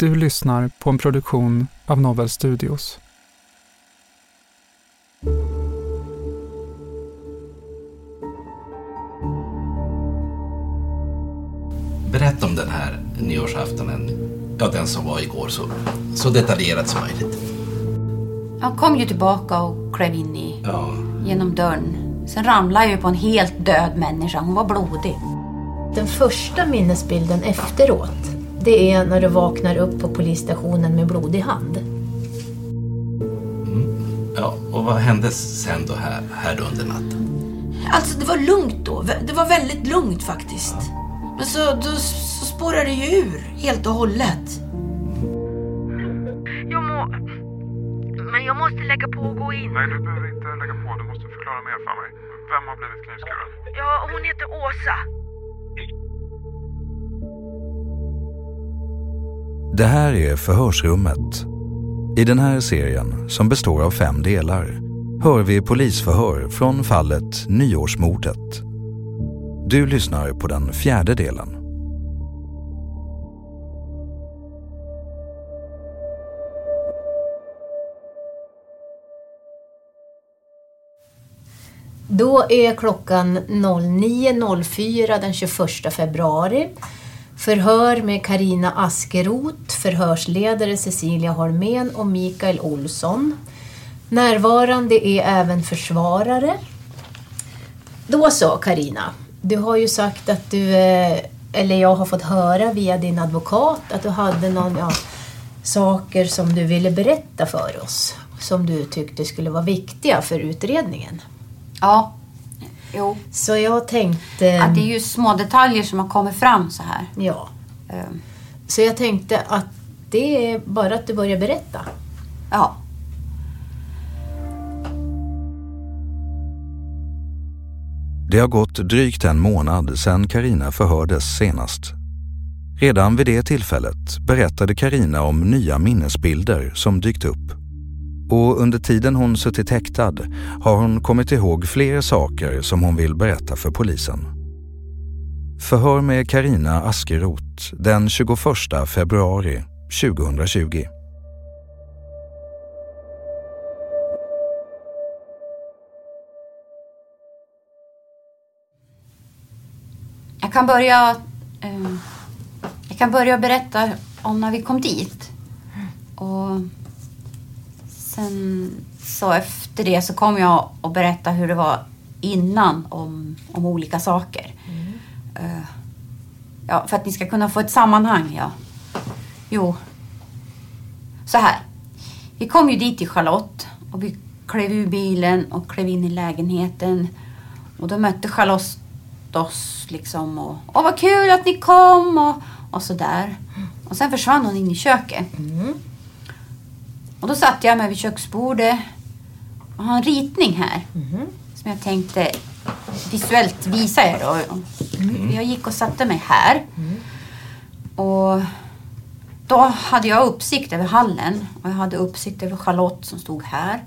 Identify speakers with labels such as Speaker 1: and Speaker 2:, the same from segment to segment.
Speaker 1: Du lyssnar på en produktion av Novel Studios.
Speaker 2: Berätta om den här nyårsaftonen, ja den som var igår, så, så detaljerat som möjligt.
Speaker 3: Jag kom ju tillbaka och klev in i,
Speaker 2: Ja,
Speaker 3: genom dörren. Sen ramlade jag ju på en helt död människa. Hon var blodig.
Speaker 4: Den första minnesbilden efteråt, det är när du vaknar upp på polisstationen med blodig hand.
Speaker 2: ja, och vad hände sen då här, här då under natten?
Speaker 5: Alltså det var lugnt då. Det var väldigt lugnt faktiskt. Men så, då, så spårade det ju ur helt och hållet.
Speaker 6: Jag må... Men jag måste lägga på och gå in.
Speaker 7: Nej, du behöver inte lägga på. Du måste förklara mer för mig. Vem har blivit knivskuren?
Speaker 6: Ja, hon heter Åsa.
Speaker 8: Det här är Förhörsrummet. I den här serien, som består av fem delar, hör vi polisförhör från fallet Nyårsmordet. Du lyssnar på den fjärde delen.
Speaker 4: Då är klockan 09.04 den 21 februari. Förhör med Karina Askeroth, förhörsledare Cecilia Holmén och Mikael Olsson. Närvarande är även försvarare. Då så Karina, du har ju sagt att du, eh, eller jag har fått höra via din advokat att du hade någon, ja, saker som du ville berätta för oss. Som du tyckte skulle vara viktiga för utredningen.
Speaker 3: Ja, jo.
Speaker 4: Så jag tänkte...
Speaker 3: Att det är ju små detaljer som har kommit fram så här.
Speaker 4: Ja.
Speaker 3: Ehm,
Speaker 4: Så jag tänkte att det är bara att du börjar berätta.
Speaker 3: Ja.
Speaker 8: Det har gått drygt en månad sedan Karina förhördes senast. Redan vid det tillfället berättade Karina om nya minnesbilder som dykt upp. Och under tiden hon suttit häktad har hon kommit ihåg fler saker som hon vill berätta för polisen. Förhör med Karina Askeroth den 21 februari 2020.
Speaker 3: Jag kan börja... Eh, jag kan börja berätta om när vi kom dit. Och sen så efter det så kommer jag att berätta hur det var innan om, om olika saker. Eh, ja, för att ni ska kunna få ett sammanhang, ja. Jo. Så här. Vi kom ju dit till Charlotte och vi klev ur bilen och klev in i lägenheten. Och då mötte Charlotte oss liksom och Åh vad kul att ni kom och, och sådär. Och sen försvann hon in i köket. Och då satt jag mig vid köksbordet och har en ritning här. Som jag tänkte visuellt visa er då. Jag gick och satte mig här. Och då hade jag uppsikt över hallen och jag hade uppsikt över Charlotte som stod här.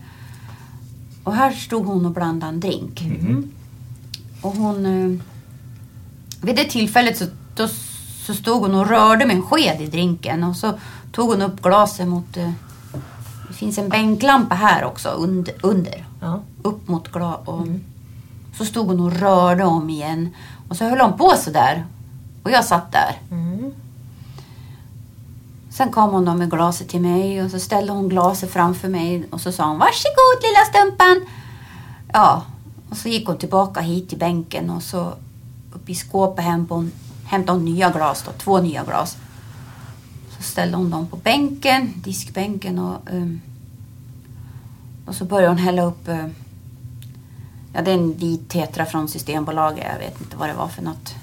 Speaker 3: Och här stod hon och blandade en drink. Och hon... eh, Vid det tillfället så, då, så stod hon och rörde med en sked i drinken och så tog hon upp glaset mot... Det finns en bänklampa här också under. under Upp mot glas. Och Så stod hon och rörde om igen. Och så höll hon på så där. Och jag satt där. Sen kom hon då med glaset till mig och så ställde hon glaset framför mig och så sa hon Varsågod lilla stumpan. Ja, och så gick hon tillbaka hit till bänken och så upp i skåpet hämtade hon, hämtade hon nya glas då, två nya glas. Ställde hon dem på bänken, diskbänken och, um, och så började hon hälla upp uh, Ja, det är en vit tetra från Systembolaget. Jag vet inte vad det var för något.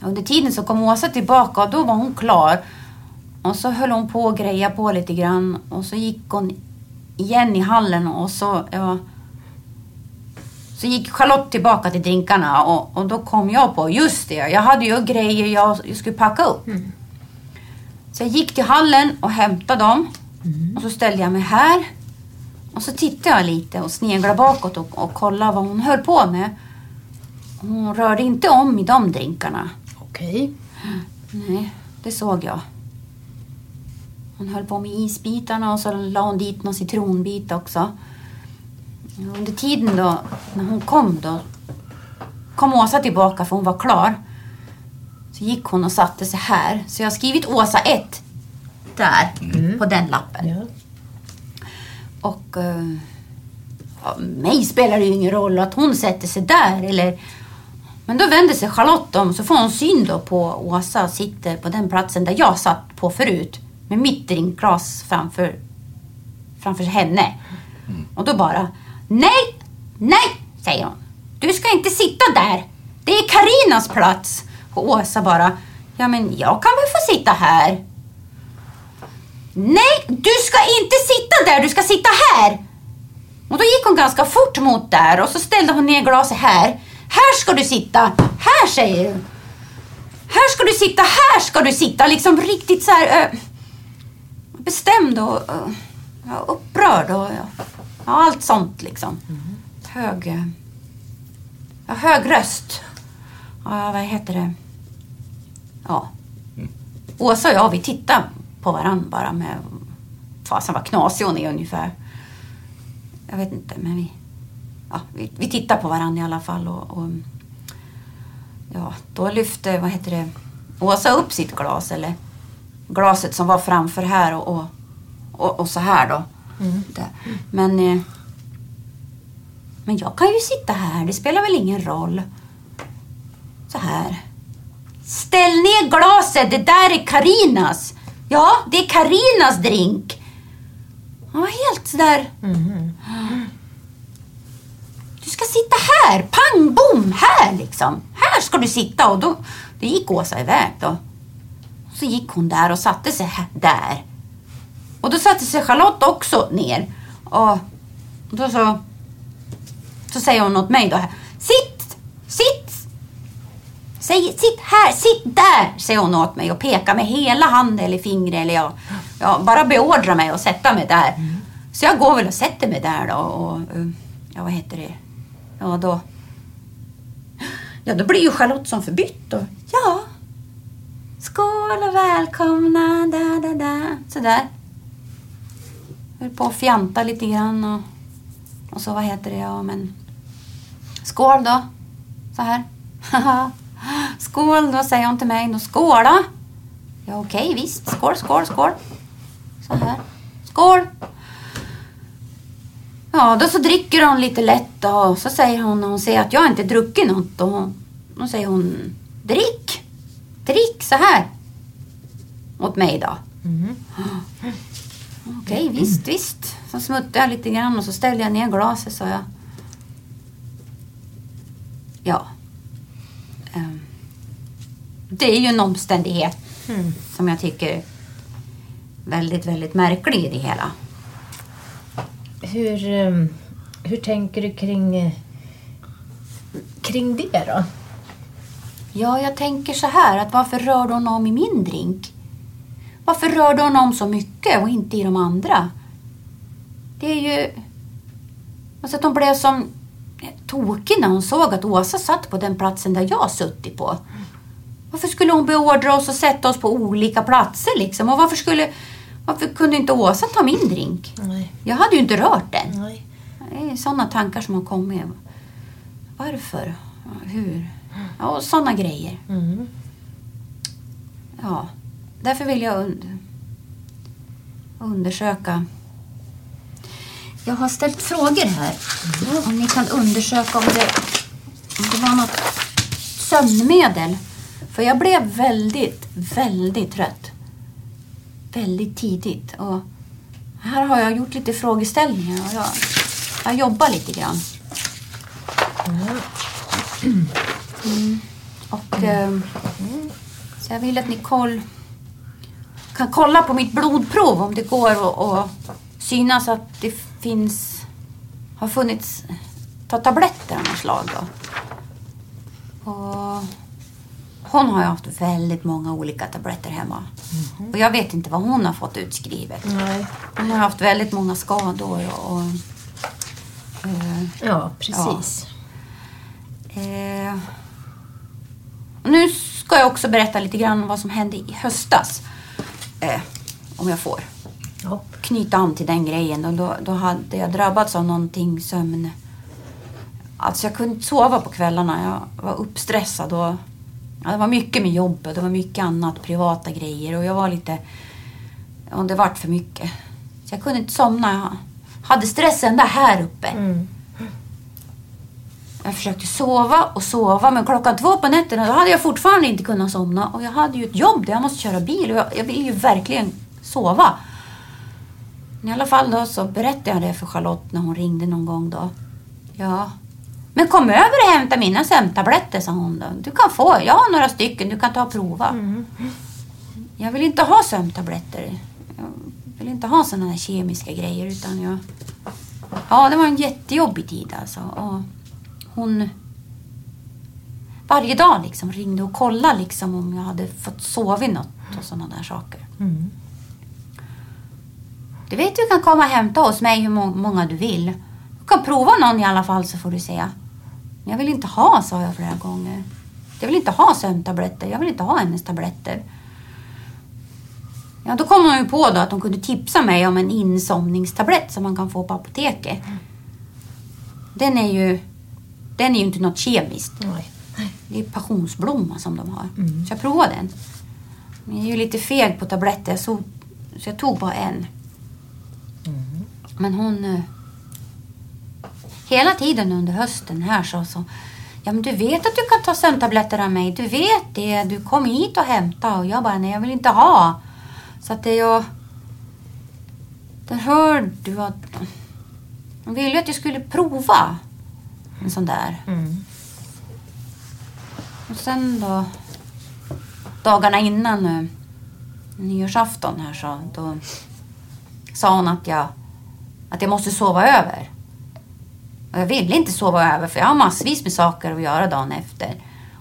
Speaker 3: Under tiden så kom Åsa tillbaka och då var hon klar. Och så höll hon på och greja på lite grann. Och så gick hon igen i hallen och så... Ja, så gick Charlotte tillbaka till drinkarna och, och då kom jag på, just det, jag hade ju grejer jag, jag skulle packa upp. Mm. Så jag gick till hallen och hämtade dem. Och så ställde jag mig här. Och så tittade jag lite och sneglade bakåt och, och kollade vad hon höll på med. Hon rörde inte om i de drinkarna.
Speaker 4: Okej.
Speaker 3: Nej, det såg jag. Hon höll på med isbitarna och så la hon dit någon citronbit också. Under tiden då, när hon kom då, kom Åsa tillbaka för hon var klar. Så gick hon och satte sig här. Så jag har skrivit Åsa 1 där, på den lappen. Och eh, ja, mig spelar det ju ingen roll att hon sätter sig där eller men då vänder sig Charlotte om så får hon syn då på Åsa sitter på den platsen där jag satt på förut. Med mitt drinkglas framför, framför henne. Och då bara, nej, nej, säger hon. Du ska inte sitta där. Det är Karinas plats. Och Åsa bara, ja men jag kan väl få sitta här. Nej, du ska inte sitta där, du ska sitta här. Och då gick hon ganska fort mot där och så ställde hon ner glaset här. Här ska du sitta, här säger du. Här ska du sitta, här ska du sitta. Liksom riktigt så här eh, bestämd och ja, upprörd och ja, allt sånt liksom. Hög, eh, ja, hög röst. Ja, vad heter det? Ja. Åsa och jag, vi tittade på varandra bara med... Fasen vad knasig hon är ungefär. Jag vet inte, men vi... Ja, vi, vi tittar på varandra i alla fall och... och ja, då lyfte, vad heter det, Åsa upp sitt glas, eller glaset som var framför här och, och, och, och så här då. Där. Men... Eh, men jag kan ju sitta här, det spelar väl ingen roll. Så här. Ställ ner glaset, det där är Karinas. Ja, det är Karinas drink. Han var helt sådär... Du ska sitta här, pang bom, här liksom. Här ska du sitta. Och då, då gick Åsa iväg då. Så gick hon där och satte sig här, där. Och då satte sig Charlotte också ner. Och då så... Så säger hon åt mig då. Säg, sitt här, sitt där, säger hon åt mig och pekar med hela handen eller fingret. Eller jag, jag bara beordrar mig att sätta mig där. Så jag går väl och sätter mig där då. Och, eh, ja, vad heter det? Ja, då... Ja, då blir ju Charlotte som förbytt. Och, ja, skål och välkomna, da, da, da. Sådär. Höll på att fjanta lite grann och, och så, vad heter det? Ja, men... Skål då. Så här. skål då, säger hon till mig. Då skåla. Ja, okej, visst. Skål, skål, skål. Så här. Skål. Ja, då så dricker hon lite lätt och så säger hon när hon ser att jag inte druckit något. Då, då säger hon drick. Drick så här. Åt mig då. Okej, visst, visst. Så smuttade jag lite grann och så ställde jag ner glaset så jag. Ja. Ehm, Det är ju en omständighet som jag tycker väldigt, väldigt märklig i det hela.
Speaker 4: Hur, eh, hur tänker du kring, kring det då?
Speaker 3: Ja, jag tänker så här att varför rörde hon om i min drink? Varför rörde hon om så mycket och inte i de andra? Det är ju... Alltså att hon blev som tokig när hon såg att Åsa satt på den platsen där jag suttit på. Varför skulle hon beordra oss att sätta oss på olika platser liksom? Och varför skulle... Varför kunde inte Åsa ta min drink?
Speaker 4: Nej.
Speaker 3: Jag hade ju inte rört den.
Speaker 4: Nej.
Speaker 3: Det är sådana tankar som har kommit. Varför? Hur? Ja, och sådana grejer.
Speaker 4: Mm.
Speaker 3: Ja, därför vill jag und undersöka. Jag har ställt frågor här. Om ni kan undersöka om det, om det var något sömnmedel. För jag blev väldigt, väldigt trött. Väldigt tidigt. Och här har jag gjort lite frågeställningar och jag, jag jobbar lite grann. Mm. Och, eh, så jag vill att ni koll, kan kolla på mitt blodprov om det går att att synas att det finns, har funnits, ta tabletter av något slag då. Och hon har ju haft väldigt många olika tabletter hemma. Och jag vet inte vad hon har fått utskrivet.
Speaker 4: Nej.
Speaker 3: Hon har haft väldigt många skador och... eh,
Speaker 4: Ja, precis.
Speaker 3: Eh, och nu ska jag också berätta lite grann om vad som hände i höstas. Eh, om jag får.
Speaker 4: Ja.
Speaker 3: Knyta an till den grejen. Och då, då hade jag drabbats av någonting sömn... Alltså jag kunde inte sova på kvällarna. Jag var uppstressad och ja, det var mycket med jobbet. Det var mycket annat, privata grejer. Och jag var lite... Och det vart för mycket. Så jag kunde inte somna. Jag hade stress ända här uppe.
Speaker 4: Mm.
Speaker 3: Jag försökte sova och sova men klockan två på nätterna då hade jag fortfarande inte kunnat somna. Och jag hade ju ett jobb där jag måste köra bil och jag, jag vill ju verkligen sova. Men i alla fall då så berättade jag det för Charlotte när hon ringde någon gång då. Ja. Men kom över och hämta mina sömntabletter sa hon då. Du kan få, jag har några stycken, du kan ta och prova. Jag vill inte ha sömntabletter. Jag vill inte ha sådana där kemiska grejer utan jag... Ja, det var en jättejobbig tid alltså. Och hon varje dag liksom ringde och kollade liksom om jag hade fått sovit något och sådana där saker.
Speaker 4: Mm.
Speaker 3: Du vet du kan komma och hämta hos mig hur må- många du vill. Du kan prova någon i alla fall så får du se. Men jag vill inte ha, sa jag flera gånger. Jag vill inte ha sömntabletter. Jag vill inte ha hennes tabletter. Ja, då kom hon ju på då att hon kunde tipsa mig om en insomningstablett som man kan få på apoteket. Den är ju, den är ju inte något kemiskt.
Speaker 4: Nej.
Speaker 3: Det är passionsblomma som de har. Så jag provade den. Men jag är ju lite feg på tabletter så, så jag tog bara en. Men hon... eh, Hela tiden under hösten här så, så... Ja men du vet att du kan ta sömntabletter av mig. Du vet det. Du kom hit och hämta och jag bara nej jag vill inte ha. Så att det jag... Där hör du att... Hon ville ju att jag skulle prova en sån där.
Speaker 4: Mm.
Speaker 3: Och sen då, dagarna innan nu, nyårsafton här så, då sa hon att jag, att jag måste sova över. Och jag ville inte sova över för jag har massvis med saker att göra dagen efter.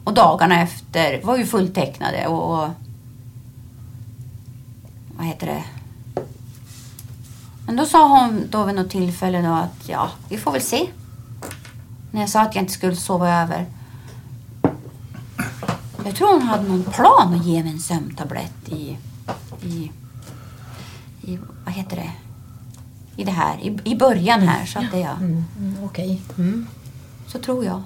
Speaker 3: Och dagarna efter var ju fulltecknade och, och vad heter det? Men då sa hon då vid något tillfälle då att ja, vi får väl se. När jag sa att jag inte skulle sova över. Jag tror hon hade någon plan att ge mig en sömntablett i, i, i vad heter det? I det här, i, i början här. Så att det ja.
Speaker 4: Mm. Mm. Okej. Mm.
Speaker 3: Så tror jag.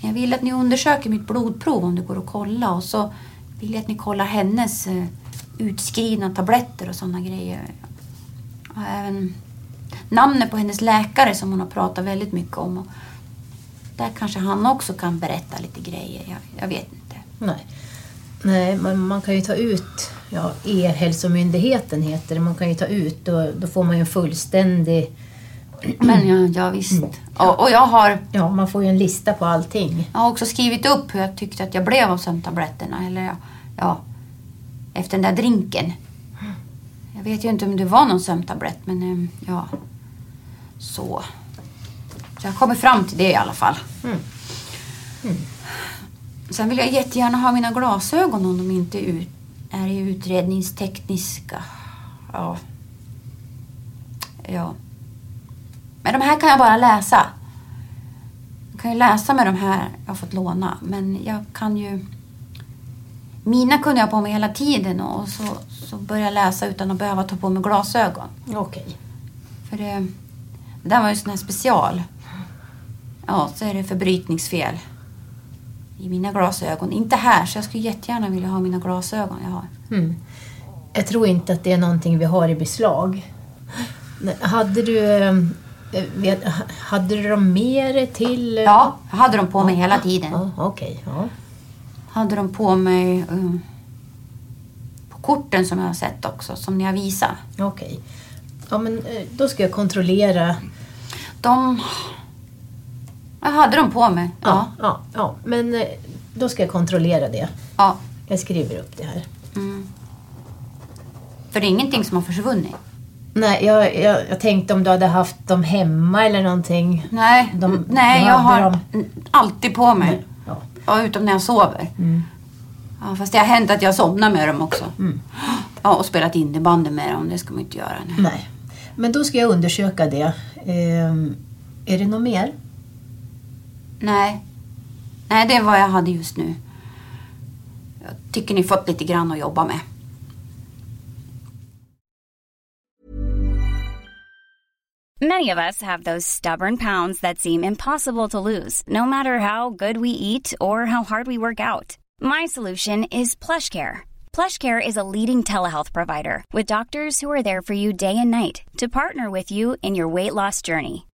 Speaker 3: Men jag vill att ni undersöker mitt blodprov om det går att kolla. Och så vill jag att ni kollar hennes eh, utskrivna tabletter och sådana grejer. Och även namnet på hennes läkare som hon har pratat väldigt mycket om. Och där kanske han också kan berätta lite grejer. Jag, jag vet inte.
Speaker 4: Nej. Nej, men man kan ju ta ut, ja, E-hälsomyndigheten heter det, man kan ju ta ut, då, då får man ju en fullständig...
Speaker 3: Men ja, ja visst. Och, och jag har
Speaker 4: Ja, man får ju en lista på allting.
Speaker 3: Jag har också skrivit upp hur jag tyckte att jag blev av sömntabletterna. Eller ja, ja, efter den där drinken. Jag vet ju inte om det var någon sömntablett, men eh, ja. Så. Så jag kommer fram till det i alla fall.
Speaker 4: Mm.
Speaker 3: Sen vill jag jättegärna ha mina glasögon om de inte ut, är i utredningstekniska. Ja. Ja. Men de här kan jag bara läsa. Jag kan ju läsa med de här jag har fått låna. Men jag kan ju... Mina kunde jag ha på mig hela tiden och så, så började jag läsa utan att behöva ta på mig glasögon.
Speaker 4: Okej.
Speaker 3: För det, det där var ju sån här special. Ja, så är det förbrytningsfel. I mina glasögon. Inte här, så jag skulle jättegärna vilja ha mina glasögon jag har.
Speaker 4: Mm. Jag tror inte att det är någonting vi har i beslag. Hade du, eh, vet, hade du dem med dig till...
Speaker 3: Ja, jag hade dem på mig hela tiden.
Speaker 4: Ja, Okej, ja.
Speaker 3: Hade dem på mig eh, på korten som jag har sett också, som ni har visat.
Speaker 4: Okej. Ja, men eh, då ska jag kontrollera.
Speaker 3: De... Jag hade dem på mig. Ja.
Speaker 4: Ja, ja, men eh, då ska jag kontrollera det.
Speaker 3: ja.
Speaker 4: Jag skriver upp det här.
Speaker 3: Mm. För det är ingenting som har försvunnit.
Speaker 4: Nej, jag, jag, jag tänkte om du hade haft dem hemma eller någonting.
Speaker 3: Nej,
Speaker 4: De-
Speaker 3: nej jag har
Speaker 4: dem.
Speaker 3: alltid på mig.
Speaker 4: Ja.
Speaker 3: Ja, utom när jag sover.
Speaker 4: Mm.
Speaker 3: Ja, fast det har hänt att jag somnar med dem också. Ja, och spelat innebandy med dem. Det ska man inte göra. Nej.
Speaker 4: Nej. Men då ska jag undersöka det. Ehm, är det något mer?
Speaker 3: Nej. Nej, det är vad jag hade just nu. Jag tycker ni fått lite grann att jobba med.
Speaker 9: Many of us have those stubborn pounds that seem impossible to lose, no matter how good we eat or how hard we work out. My solution is PlushCare. PlushCare is a leading telehealth provider with doctors who are there for you day and night to partner with you in your weight loss journey.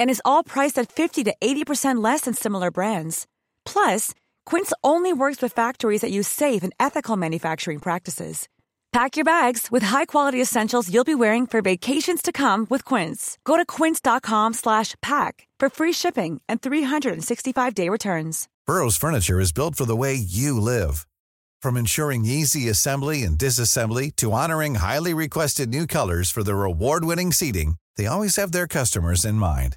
Speaker 10: And is all priced at 50 to 80% less than similar brands. Plus, Quince only works with factories that use safe and ethical manufacturing practices. Pack your bags with high-quality essentials you'll be wearing for vacations to come with Quince. Go to quince.com slash pack for free shipping and 365-day returns.
Speaker 11: Burrow's furniture is built for the way you live. From ensuring easy assembly and disassembly to honoring highly requested new colors for their award-winning seating, they always have their customers in mind.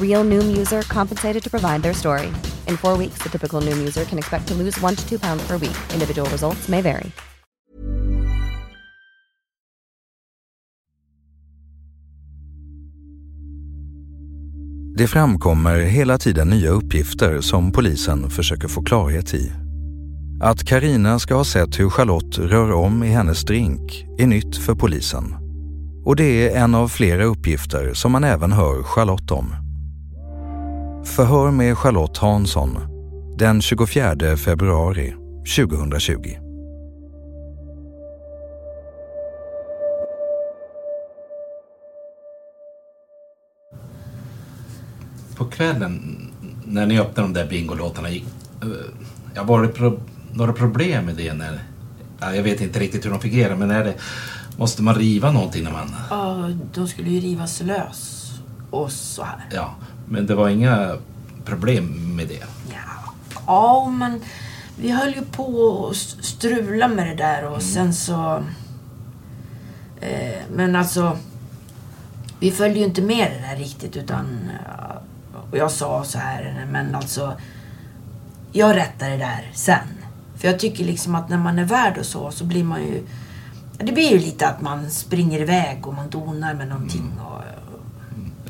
Speaker 12: Real Noom user compensated to provide their story. In four weeks, the typical Noom user can expect to lose one to two pounds per week. Individual results may vary.
Speaker 8: Det framkommer hela tiden nya uppgifter som polisen försöker få klarhet i. Att Karina ska ha sett hur Charlotte rör om i hennes drink är nytt för polisen. Och det är en av flera uppgifter som man även hör Charlotte om. Förhör med Charlotte Hansson den 24 februari 2020.
Speaker 2: På kvällen när ni öppnade de där Bingolåtarna, gick- eh, ja, var det pro några problem med det? När, ja, jag vet inte riktigt hur de fungerar, men är det, måste man riva någonting när man...
Speaker 5: Ja, de skulle ju rivas lös och så här.
Speaker 2: Ja, men det var inga problem med det?
Speaker 5: Ja, men vi höll ju på att strula med det där och sen så... Eh, men alltså... Vi följde ju inte med det där riktigt utan... eh, Och jag sa så här, men alltså... Jag rättar det där sen. För jag tycker liksom att när man är värd och så, så blir man ju... Det blir ju lite att man springer iväg och man donar med någonting. Och,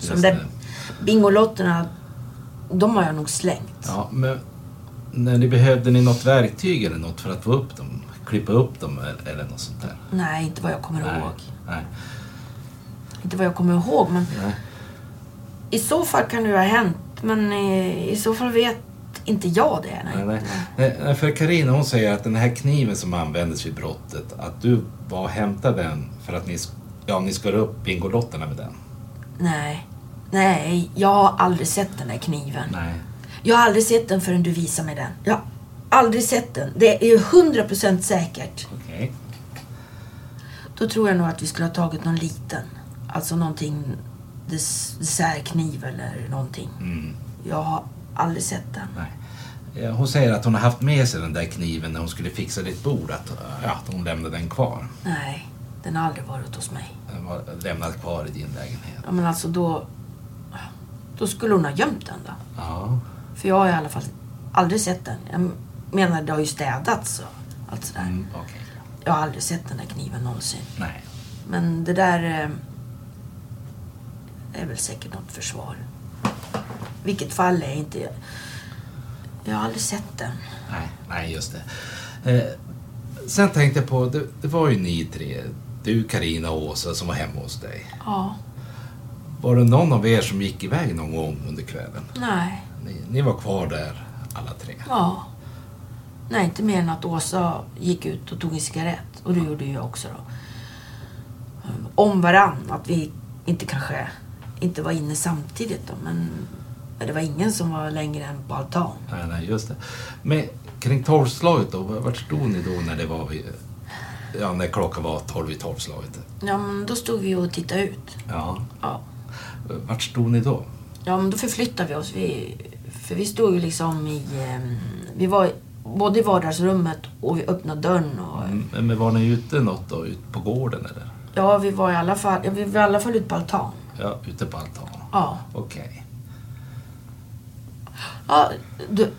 Speaker 5: så de där Bingolotterna, de har jag nog slängt.
Speaker 2: Ja, men när ni behövde ni något verktyg eller något för att få upp dem? Klippa upp dem eller- något sånt där?
Speaker 5: Nej, inte vad jag kommer
Speaker 2: Nej.
Speaker 5: ihåg.
Speaker 2: Nej.
Speaker 5: Inte vad jag kommer ihåg, men
Speaker 2: Nej.
Speaker 5: i så fall kan det ju ha hänt. Men i, i så fall vet inte jag det. Nej.
Speaker 2: Nej, nej. För Karina hon säger att den här kniven som användes vid brottet, att du var och hämtade den för att ni, ja, ni skar upp Bingolotterna med den.
Speaker 5: Nej. Nej, jag har aldrig sett den där kniven.
Speaker 2: Nej.
Speaker 5: Jag har aldrig sett den förrän du visar mig den. Jag har aldrig sett den. Det är hundra procent säkert.
Speaker 2: Okej.
Speaker 5: Då tror jag nog att vi skulle ha tagit någon liten. Alltså någonting, des- dessertkniv eller någonting.
Speaker 2: Mm.
Speaker 5: Jag har aldrig sett den.
Speaker 2: Nej. Ja, Hon säger att hon har haft med sig den där kniven när hon skulle fixa ditt bord, att, ja, att hon lämnade den kvar.
Speaker 5: Nej, den har aldrig varit hos mig.
Speaker 2: Den var lämnad kvar i din lägenhet.
Speaker 5: Ja, men alltså då... Då skulle hon ha gömt den då.
Speaker 2: Ja.
Speaker 5: För jag har i alla fall aldrig sett den. Jag menar, det har ju städats och allt sådär.
Speaker 2: Mm, okej.
Speaker 5: Jag har aldrig sett den där kniven någonsin.
Speaker 2: Nej.
Speaker 5: Men det där eh, är väl säkert något försvar. Vilket fall är inte... Jag har aldrig sett den.
Speaker 2: Nej, nej just det. Eh, sen tänkte jag på, det, det var ju ni tre, du, Karina och Åsa som var hemma hos dig.
Speaker 5: Ja.
Speaker 2: Var det någon av er som gick iväg någon gång under kvällen?
Speaker 5: Nej.
Speaker 2: Ni, ni var kvar där alla tre?
Speaker 5: Ja. Nej, inte mer än att Åsa gick ut och tog en cigarett. Och det gjorde ju jag också då. Um, Om varann. Att vi inte kanske inte var inne samtidigt då. Men men det var ingen som var längre än på altan.
Speaker 2: Nej, nej, just det. Men kring tolvslaget då, vart stod ni då när det var vid, ja, när klockan var tolv i tolvslaget?
Speaker 5: Ja, men då stod vi och tittade ut.
Speaker 2: Ja.
Speaker 5: Ja.
Speaker 2: Vart stod ni då?
Speaker 5: Ja, men då förflyttade vi oss. Vi, för vi stod ju liksom i... ehm, Vi var både i vardagsrummet och vi öppnade dörren. Och,
Speaker 2: Mm, Men var ni ute något då, ut på gården eller?
Speaker 5: Ja, vi var i alla fall, ja, vi var i alla fall ute på altan.
Speaker 2: Ja, ute på altan.
Speaker 5: Ja.
Speaker 2: Okej.
Speaker 5: Ja, du,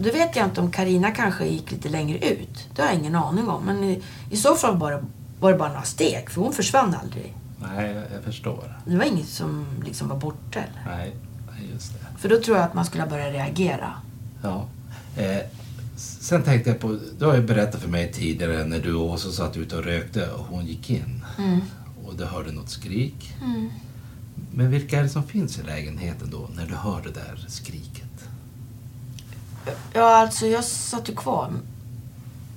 Speaker 5: det vet jag inte om Karina kanske gick lite längre ut. Det har jag ingen aning om. Men i, i så fall var det, var det bara några steg, för hon försvann aldrig.
Speaker 2: Nej, jag, jag förstår.
Speaker 5: Det var inget som liksom var borta. Eller?
Speaker 2: Nej, nej, just det.
Speaker 5: För då tror jag att man skulle ha börjat reagera.
Speaker 2: Ja. Eh, sen tänkte jag på, du har ju berättat för mig tidigare när du och Åsa satt ute och rökte och hon gick in.
Speaker 5: Mm.
Speaker 2: Och du hörde något skrik.
Speaker 5: Mm.
Speaker 2: Men vilka är det som finns i lägenheten då, när du hör det där skriket?
Speaker 5: Ja, alltså jag satt ju kvar.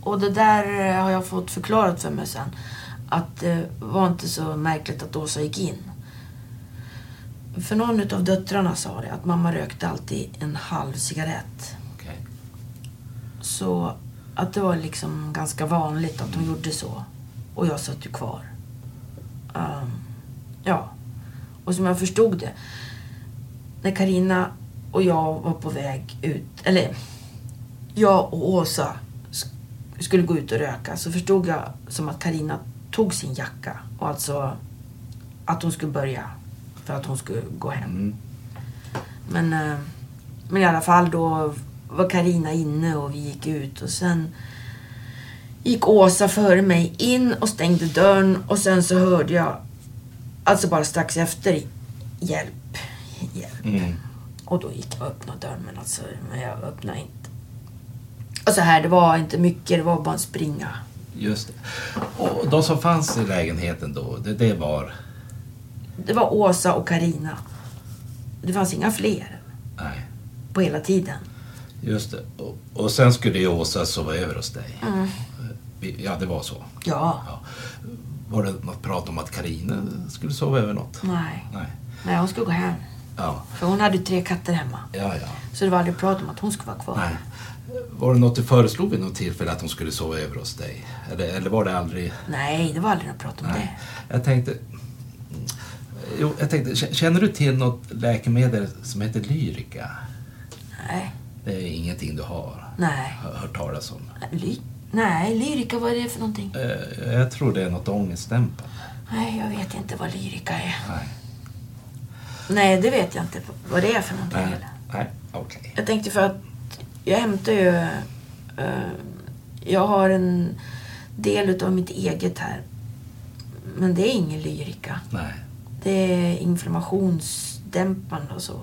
Speaker 5: Och det där har jag fått förklarat för mig sen. Att det var inte så märkligt att Åsa gick in. För någon av döttrarna sa det, att mamma rökte alltid en halv cigarett.
Speaker 2: Okej.
Speaker 5: Så att det var liksom ganska vanligt att hon gjorde så. Och jag satt ju kvar. Ehm, ja. Och som jag förstod det, när Karina och jag var på väg ut, eller jag och Åsa sk- skulle gå ut och röka så förstod jag som att Karina tog sin jacka och alltså att hon skulle börja för att hon skulle gå hem. Men, eh, men i alla fall då var Karina inne och vi gick ut och sen gick Åsa före mig in och stängde dörren och sen så hörde jag alltså bara strax efter hjälp, hjälp.
Speaker 2: Mm.
Speaker 5: Och då gick jag och öppnade dörren men alltså men jag öppnade inte. Och så här, det var inte mycket, det var bara en springa.
Speaker 2: Just det. Och de som fanns i lägenheten då, det, det var...
Speaker 5: Det var Åsa och Karina. Det fanns inga fler.
Speaker 2: Nej.
Speaker 5: På hela tiden.
Speaker 2: Just det. Och, och sen skulle ju Åsa sova över hos dig.
Speaker 5: Mm.
Speaker 2: Ja, det var så.
Speaker 5: Ja.
Speaker 2: Var det något prat om att Karina skulle sova över något?
Speaker 5: Nej.
Speaker 2: Nej.
Speaker 5: Nej, hon skulle gå hem.
Speaker 2: Ja,
Speaker 5: För hon hade tre katter hemma.
Speaker 2: ja, ja.
Speaker 5: Så det var aldrig prat om att hon skulle vara kvar.
Speaker 2: Nej. Var det något du föreslog vid något tillfälle att hon skulle sova över hos dig? Eller, eller var det aldrig...
Speaker 5: Nej, det var aldrig något prat om
Speaker 2: Nej. Jag tänkte... Jo, jag tänkte, känner du till något läkemedel som heter Lyrica?
Speaker 5: det. Nej.
Speaker 2: Det är ingenting du har
Speaker 5: Nej.
Speaker 2: hör- hört talas om?
Speaker 5: Ly- Nej, lyrika, vad är det för någonting?
Speaker 2: Eh, Jag tror det är något ångestdämpande.
Speaker 5: Nej, jag vet inte vad lyrika är.
Speaker 2: Nej.
Speaker 5: Nej, det vet jag inte vad det är för någonting.
Speaker 2: Nej, nej okej.
Speaker 5: Jag tänkte för att jag hämtar ju... eh, jag har en del utav mitt eget här. Men det är ingen lyrika.
Speaker 2: Nej.
Speaker 5: Det är inflammationsdämpande och så.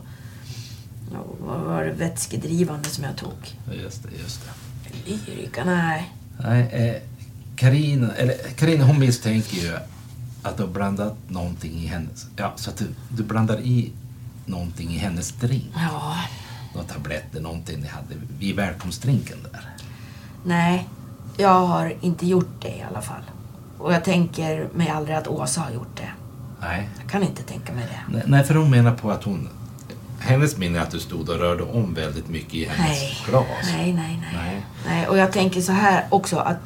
Speaker 5: Och vad var det vätskedrivande som jag tog?
Speaker 2: Just det, just det.
Speaker 5: Lyrika, nej.
Speaker 2: Nej, eh, eller hon misstänker ju att du har blandat någonting i hennes... Ja, så att du, du blandar i någonting i hennes drink.
Speaker 5: Ja,
Speaker 2: Några tabletter, någonting ni hade vid välkomstdrinken där.
Speaker 5: nej. Jag har inte gjort det i alla fall. Och jag tänker mig aldrig att Åsa har gjort det.
Speaker 2: Nej.
Speaker 5: Jag kan inte tänka mig det.
Speaker 2: Nej, för hon menar på att hon... Hennes minne är att du stod och rörde om väldigt mycket i hennes
Speaker 5: Nej.
Speaker 2: glas.
Speaker 5: Nej, nej, nej.
Speaker 2: Nej.
Speaker 5: nej. Och jag tänker så här också att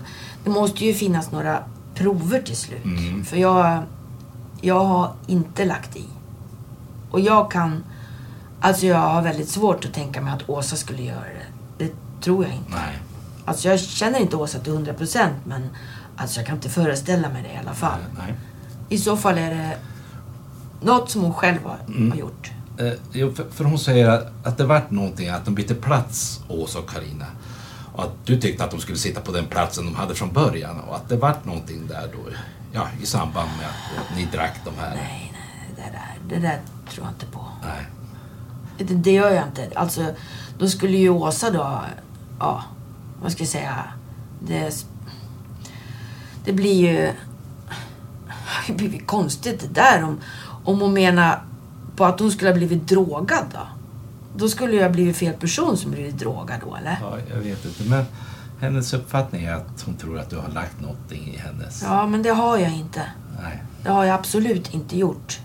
Speaker 5: det måste ju finnas några prover till slut.
Speaker 2: Mm.
Speaker 5: För jag, jag har inte lagt i. Och jag kan... Alltså jag har väldigt svårt att tänka mig att Åsa skulle göra det. Det tror jag inte.
Speaker 2: Nej.
Speaker 5: Alltså jag känner inte Åsa till 100 procent men alltså jag kan inte föreställa mig det i alla fall.
Speaker 2: Nej.
Speaker 5: I så fall är det något som hon själv har,
Speaker 2: Mm.
Speaker 5: har gjort.
Speaker 2: Eh, jo, för, för hon säger att, att det vart någonting, att de bytte plats, Åsa och Karina. Och att du tyckte att de skulle sitta på den platsen de hade från början. Och att det vart någonting där då, ja, i samband med att ni drack de här.
Speaker 5: Nej, nej, det där, det där tror jag inte på.
Speaker 2: Nej.
Speaker 5: Det, det gör jag inte. Alltså, då skulle ju Åsa då, ja, vad ska jag säga, det, det blir ju, det blir konstigt det där om, om hon menar på att hon skulle ha blivit drogad då. Då skulle jag ha blivit fel person som blivit drogad då, eller?
Speaker 2: Ja, jag vet inte. Men hennes uppfattning är att hon tror att du har lagt någonting i hennes...
Speaker 5: Ja, men det har jag inte.
Speaker 2: Nej.
Speaker 5: Det har jag absolut inte gjort.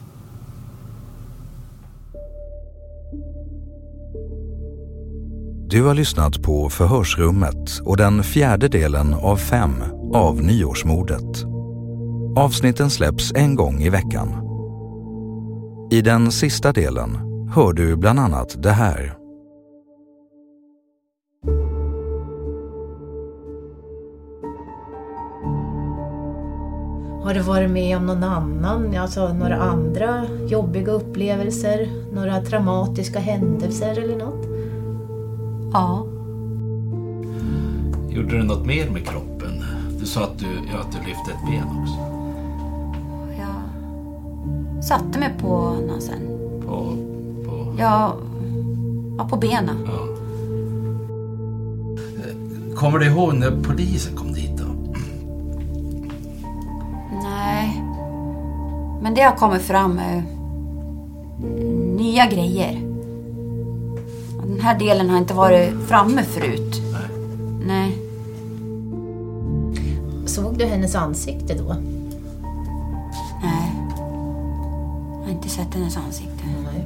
Speaker 8: Du har lyssnat på Förhörsrummet och den fjärde delen av fem av Nyårsmordet. Avsnitten släpps en gång i veckan. I den sista delen hör du bland annat det här.
Speaker 4: Har du varit med om någon annan, alltså några andra jobbiga upplevelser? Några traumatiska händelser eller något?
Speaker 3: Ja.
Speaker 2: Gjorde du något mer med kroppen? Du sa att du, ja, att du lyfte ett ben också.
Speaker 3: Jag satte mig på någon sen.
Speaker 2: På... på...
Speaker 3: Ja, ja på benen.
Speaker 2: Ja. Kommer du ihåg när polisen kom dit då?
Speaker 3: Nej. Men det har kommit fram eh, nya grejer. Den här delen har inte varit framme förut. Nej.
Speaker 4: Såg du hennes ansikte då?
Speaker 3: Nej. Jag har inte sett hennes ansikte.
Speaker 4: Nej.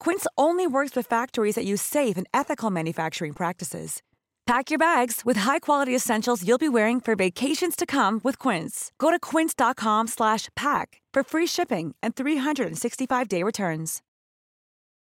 Speaker 10: Quince only works with factories that use safe and ethical manufacturing practices. Pack your bags with high-quality essentials you'll be wearing for vacations to come with Quince. Go to quince.com/pack for free shipping and 365-day returns.